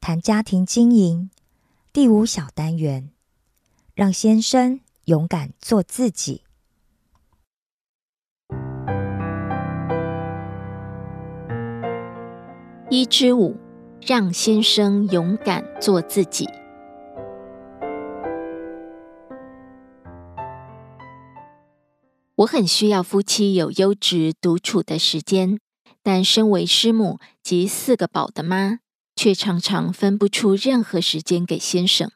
谈家庭经营。第五小单元，让先生勇敢做自己。一之五，让先生勇敢做自己。我很需要夫妻有优质独处的时间，但身为师母及四个宝的妈，却常常分不出任何时间给先生。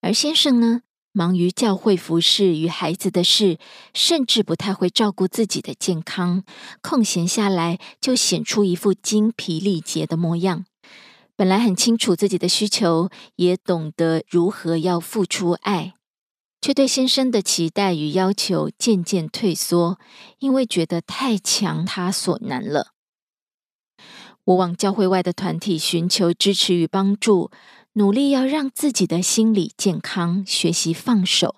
而先生呢，忙于教会服饰与孩子的事，甚至不太会照顾自己的健康，空闲下来就显出一副精疲力竭的模样。本来很清楚自己的需求，也懂得如何要付出爱。却对先生的期待与要求渐渐退缩，因为觉得太强他所难了。我往教会外的团体寻求支持与帮助，努力要让自己的心理健康，学习放手，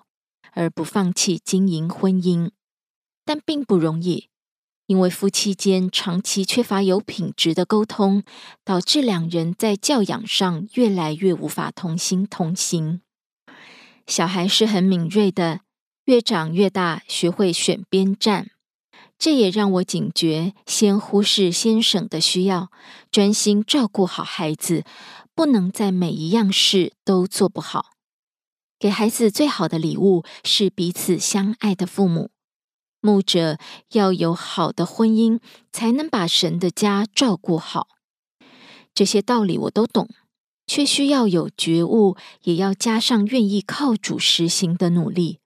而不放弃经营婚姻。但并不容易，因为夫妻间长期缺乏有品质的沟通，导致两人在教养上越来越无法同心同行。小孩是很敏锐的，越长越大，学会选边站。这也让我警觉，先忽视先生的需要，专心照顾好孩子，不能在每一样事都做不好。给孩子最好的礼物是彼此相爱的父母。牧者要有好的婚姻，才能把神的家照顾好。这些道理我都懂。却需要有觉悟，也要加上愿意靠主实行的努力。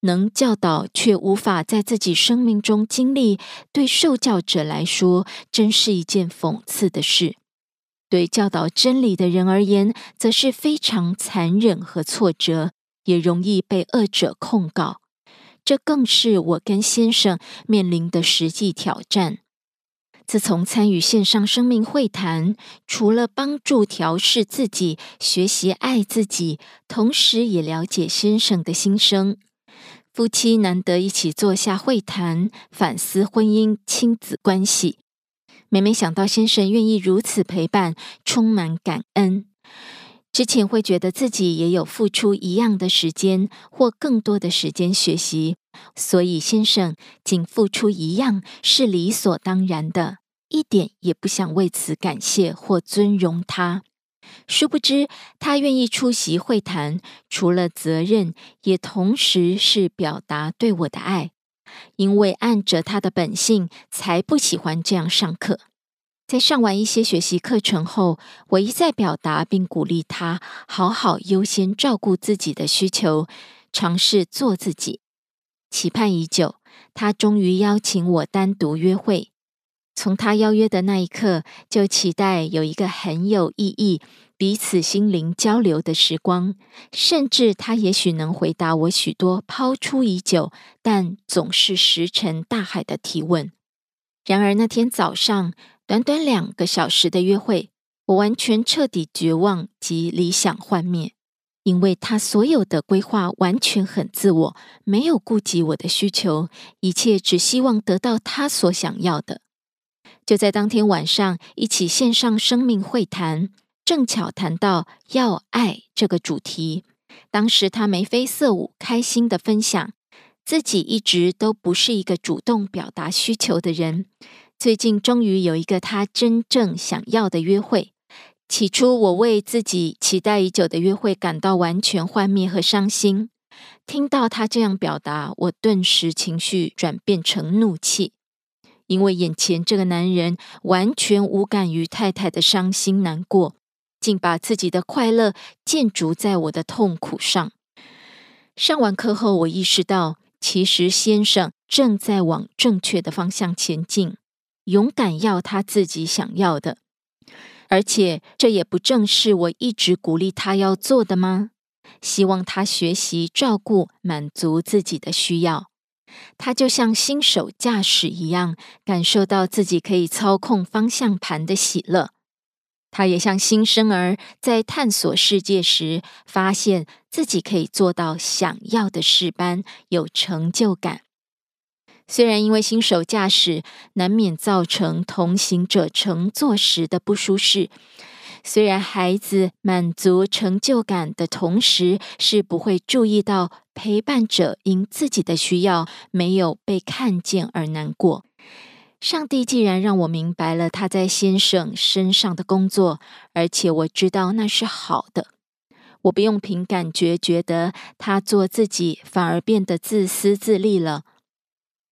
能教导却无法在自己生命中经历，对受教者来说，真是一件讽刺的事；对教导真理的人而言，则是非常残忍和挫折，也容易被恶者控告。这更是我跟先生面临的实际挑战。自从参与线上生命会谈，除了帮助调试自己、学习爱自己，同时也了解先生的心声。夫妻难得一起坐下会谈，反思婚姻、亲子关系。每每想到先生愿意如此陪伴，充满感恩。之前会觉得自己也有付出一样的时间，或更多的时间学习，所以先生仅付出一样是理所当然的。一点也不想为此感谢或尊荣他，殊不知他愿意出席会谈，除了责任，也同时是表达对我的爱。因为按着他的本性，才不喜欢这样上课。在上完一些学习课程后，我一再表达并鼓励他好好优先照顾自己的需求，尝试做自己。期盼已久，他终于邀请我单独约会。从他邀约的那一刻，就期待有一个很有意义、彼此心灵交流的时光，甚至他也许能回答我许多抛出已久但总是石沉大海的提问。然而那天早上。短短两个小时的约会，我完全彻底绝望及理想幻灭，因为他所有的规划完全很自我，没有顾及我的需求，一切只希望得到他所想要的。就在当天晚上，一起线上生命会谈，正巧谈到要爱这个主题。当时他眉飞色舞，开心的分享自己一直都不是一个主动表达需求的人。最近终于有一个他真正想要的约会。起初，我为自己期待已久的约会感到完全幻灭和伤心。听到他这样表达，我顿时情绪转变成怒气，因为眼前这个男人完全无感于太太的伤心难过，竟把自己的快乐建筑在我的痛苦上。上完课后，我意识到，其实先生正在往正确的方向前进。勇敢要他自己想要的，而且这也不正是我一直鼓励他要做的吗？希望他学习照顾、满足自己的需要。他就像新手驾驶一样，感受到自己可以操控方向盘的喜乐。他也像新生儿在探索世界时，发现自己可以做到想要的事般有成就感。虽然因为新手驾驶难免造成同行者乘坐时的不舒适，虽然孩子满足成就感的同时是不会注意到陪伴者因自己的需要没有被看见而难过。上帝既然让我明白了他在先生身上的工作，而且我知道那是好的，我不用凭感觉觉得他做自己反而变得自私自利了。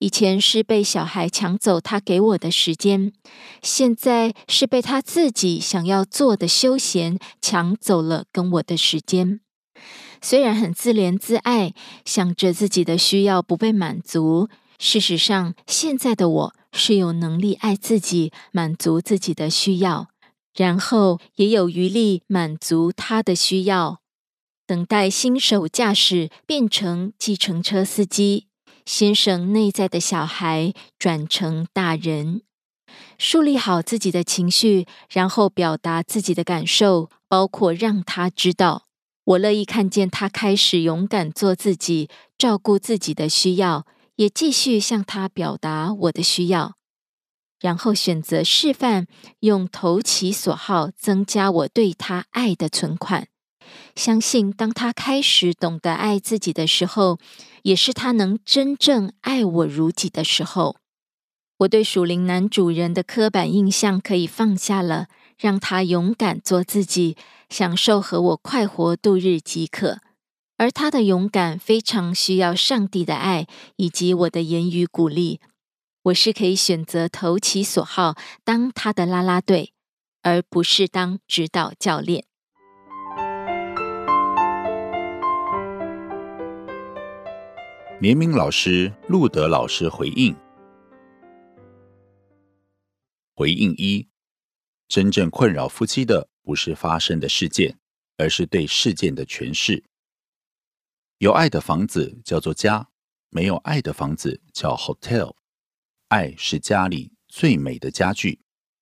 以前是被小孩抢走他给我的时间，现在是被他自己想要做的休闲抢走了跟我的时间。虽然很自怜自爱，想着自己的需要不被满足，事实上现在的我是有能力爱自己、满足自己的需要，然后也有余力满足他的需要。等待新手驾驶变成计程车司机。先生内在的小孩转成大人，树立好自己的情绪，然后表达自己的感受，包括让他知道我乐意看见他开始勇敢做自己，照顾自己的需要，也继续向他表达我的需要，然后选择示范，用投其所好增加我对他爱的存款。相信当他开始懂得爱自己的时候。也是他能真正爱我如己的时候，我对属灵男主人的刻板印象可以放下了，让他勇敢做自己，享受和我快活度日即可。而他的勇敢非常需要上帝的爱以及我的言语鼓励。我是可以选择投其所好，当他的啦啦队，而不是当指导教练。联名老师路德老师回应：回应一，真正困扰夫妻的不是发生的事件，而是对事件的诠释。有爱的房子叫做家，没有爱的房子叫 hotel。爱是家里最美的家具，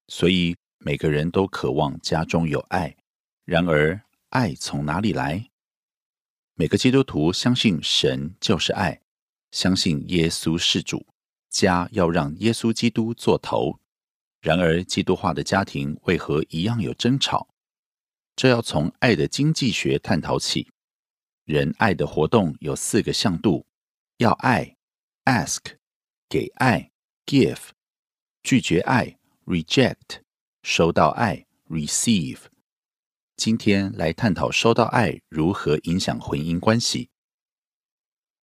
所以每个人都渴望家中有爱。然而，爱从哪里来？每个基督徒相信神就是爱。相信耶稣是主，家要让耶稣基督做头。然而，基督化的家庭为何一样有争吵？这要从爱的经济学探讨起。人爱的活动有四个向度：要爱 （ask）、给爱 （give）、拒绝爱 （reject）、收到爱 （receive）。今天来探讨收到爱如何影响婚姻关系。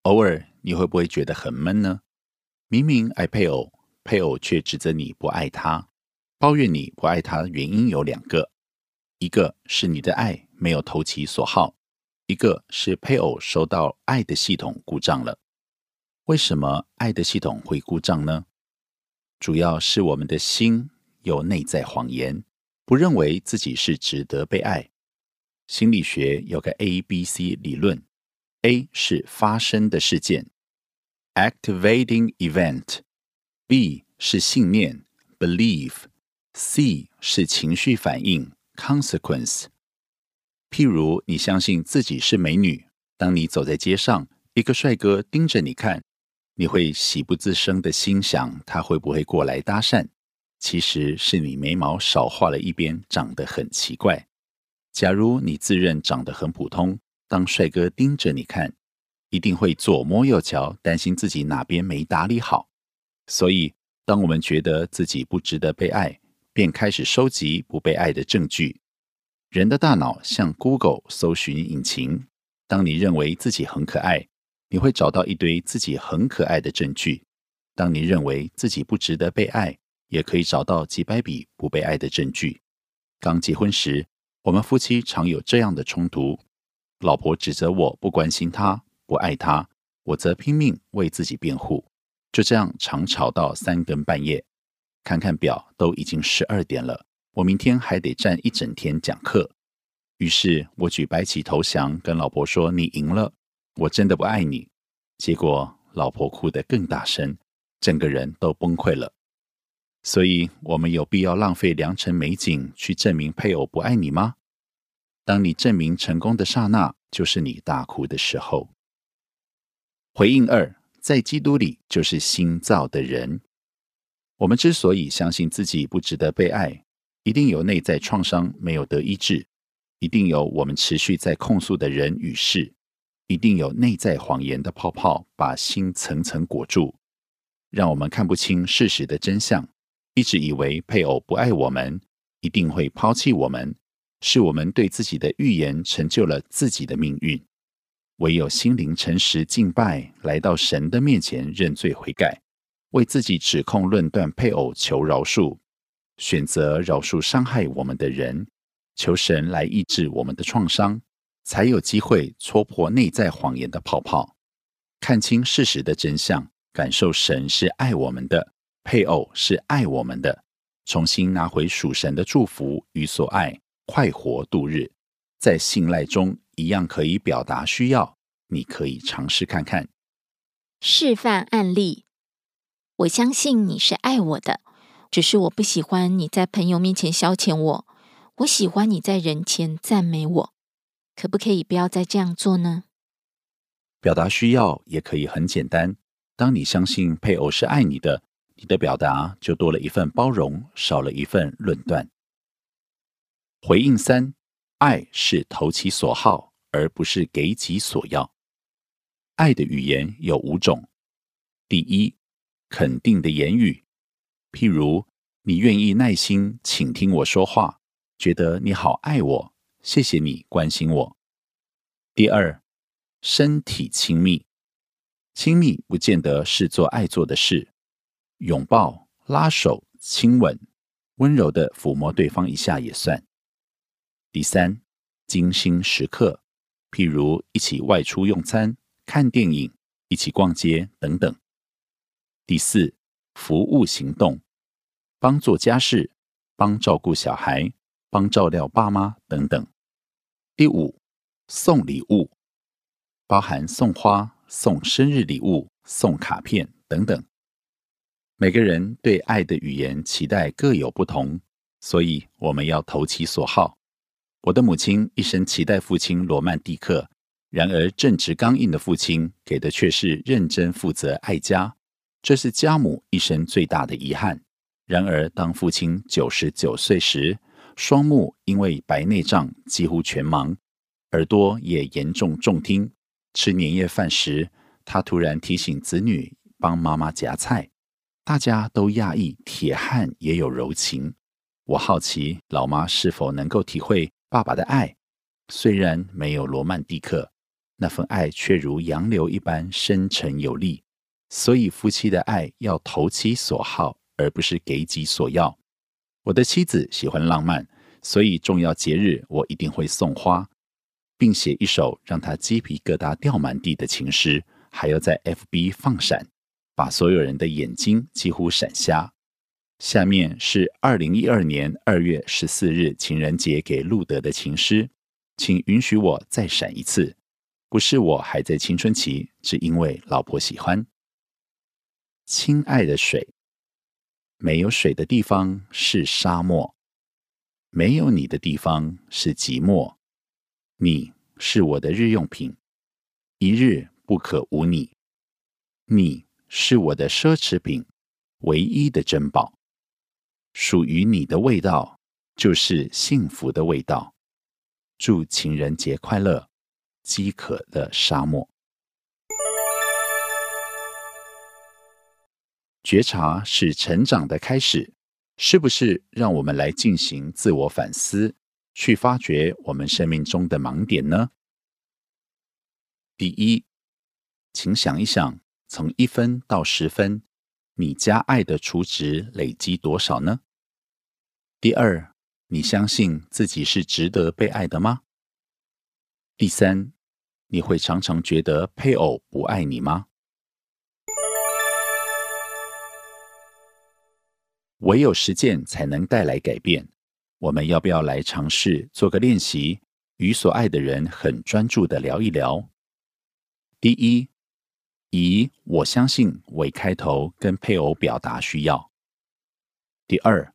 偶尔。你会不会觉得很闷呢？明明爱配偶，配偶却指责你不爱他，抱怨你不爱他，原因有两个：一个是你的爱没有投其所好，一个是配偶收到爱的系统故障了。为什么爱的系统会故障呢？主要是我们的心有内在谎言，不认为自己是值得被爱。心理学有个 A B C 理论，A 是发生的事件 （activating event），B 是信念 （belief），C 是情绪反应 （consequence）。譬如你相信自己是美女，当你走在街上，一个帅哥盯着你看。你会喜不自胜的心想，他会不会过来搭讪？其实是你眉毛少画了一边，长得很奇怪。假如你自认长得很普通，当帅哥盯着你看，一定会左摸右瞧，担心自己哪边没打理好。所以，当我们觉得自己不值得被爱，便开始收集不被爱的证据。人的大脑像 Google 搜寻引擎，当你认为自己很可爱。你会找到一堆自己很可爱的证据。当你认为自己不值得被爱，也可以找到几百笔不被爱的证据。刚结婚时，我们夫妻常有这样的冲突：老婆指责我不关心她、不爱他，我则拼命为自己辩护。就这样常吵到三更半夜。看看表，都已经十二点了，我明天还得站一整天讲课。于是我举白旗投降，跟老婆说：“你赢了。”我真的不爱你，结果老婆哭得更大声，整个人都崩溃了。所以，我们有必要浪费良辰美景去证明配偶不爱你吗？当你证明成功的刹那，就是你大哭的时候。回应二，在基督里就是新造的人。我们之所以相信自己不值得被爱，一定有内在创伤没有得医治，一定有我们持续在控诉的人与事。一定有内在谎言的泡泡把心层层裹住，让我们看不清事实的真相。一直以为配偶不爱我们，一定会抛弃我们，是我们对自己的预言成就了自己的命运。唯有心灵诚实敬拜，来到神的面前认罪悔改，为自己指控论断配偶求饶恕，选择饶恕伤害我们的人，求神来医治我们的创伤。才有机会戳破内在谎言的泡泡，看清事实的真相，感受神是爱我们的，配偶是爱我们的，重新拿回属神的祝福与所爱，快活度日，在信赖中一样可以表达需要。你可以尝试看看。示范案例：我相信你是爱我的，只是我不喜欢你在朋友面前消遣我，我喜欢你在人前赞美我。可不可以不要再这样做呢？表达需要也可以很简单。当你相信配偶是爱你的，你的表达就多了一份包容，少了一份论断。回应三：爱是投其所好，而不是给己所要。爱的语言有五种。第一，肯定的言语，譬如你愿意耐心倾听我说话，觉得你好爱我。谢谢你关心我。第二，身体亲密，亲密不见得是做爱做的事，拥抱、拉手、亲吻，温柔的抚摸对方一下也算。第三，精心时刻，譬如一起外出用餐、看电影、一起逛街等等。第四，服务行动，帮做家事，帮照顾小孩，帮照料爸妈等等。第五，送礼物，包含送花、送生日礼物、送卡片等等。每个人对爱的语言期待各有不同，所以我们要投其所好。我的母亲一生期待父亲罗曼蒂克，然而正直刚硬的父亲给的却是认真负责爱家，这是家母一生最大的遗憾。然而当父亲九十九岁时，双目因为白内障几乎全盲，耳朵也严重重听。吃年夜饭时，他突然提醒子女帮妈妈夹菜，大家都讶异，铁汉也有柔情。我好奇老妈是否能够体会爸爸的爱，虽然没有罗曼蒂克，那份爱却如洋流一般深沉有力。所以夫妻的爱要投其所好，而不是给己所要。我的妻子喜欢浪漫，所以重要节日我一定会送花，并写一首让她鸡皮疙瘩掉满地的情诗，还要在 FB 放闪，把所有人的眼睛几乎闪瞎。下面是二零一二年二月十四日情人节给路德的情诗，请允许我再闪一次。不是我还在青春期，是因为老婆喜欢。亲爱的水，没有水的地方是沙漠，没有你的地方是寂寞。你是我的日用品，一日不可无你。你是我的奢侈品，唯一的珍宝。属于你的味道，就是幸福的味道。祝情人节快乐！饥渴的沙漠。觉察是成长的开始，是不是？让我们来进行自我反思，去发掘我们生命中的盲点呢？第一，请想一想，从一分到十分。你加爱的储值累积多少呢？第二，你相信自己是值得被爱的吗？第三，你会常常觉得配偶不爱你吗？唯有实践才能带来改变。我们要不要来尝试做个练习，与所爱的人很专注的聊一聊？第一。以“我相信”为开头，跟配偶表达需要。第二，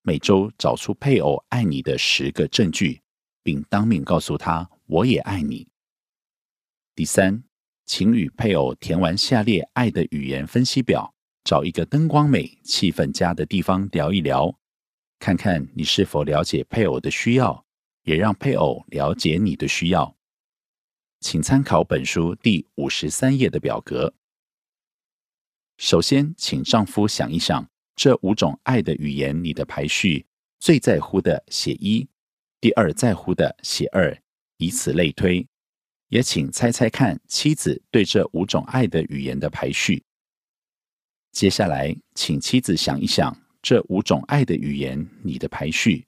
每周找出配偶爱你的十个证据，并当面告诉他“我也爱你”。第三，请与配偶填完下列爱的语言分析表，找一个灯光美、气氛佳的地方聊一聊，看看你是否了解配偶的需要，也让配偶了解你的需要。请参考本书第五十三页的表格。首先，请丈夫想一想这五种爱的语言，你的排序最在乎的写一，第二在乎的写二，以此类推。也请猜猜看妻子对这五种爱的语言的排序。接下来，请妻子想一想这五种爱的语言，你的排序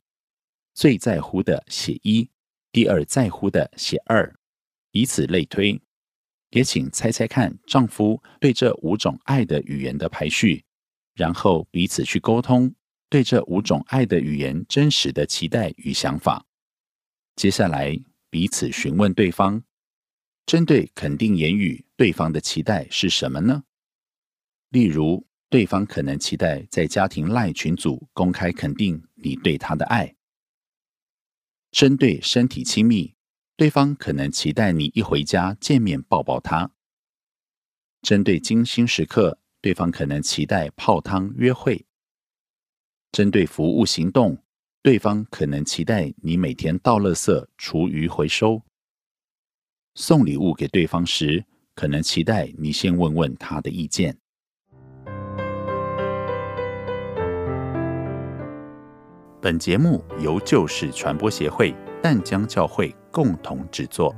最在乎的写一，第二在乎的写二。以此类推，也请猜猜看丈夫对这五种爱的语言的排序，然后彼此去沟通对这五种爱的语言真实的期待与想法。接下来彼此询问对方，针对肯定言语，对方的期待是什么呢？例如，对方可能期待在家庭赖群组公开肯定你对他的爱。针对身体亲密。对方可能期待你一回家见面抱抱他。针对精心时刻，对方可能期待泡汤约会。针对服务行动，对方可能期待你每天倒垃圾、厨余回收。送礼物给对方时，可能期待你先问问他的意见。本节目由旧事传播协会。淡江教会共同制作。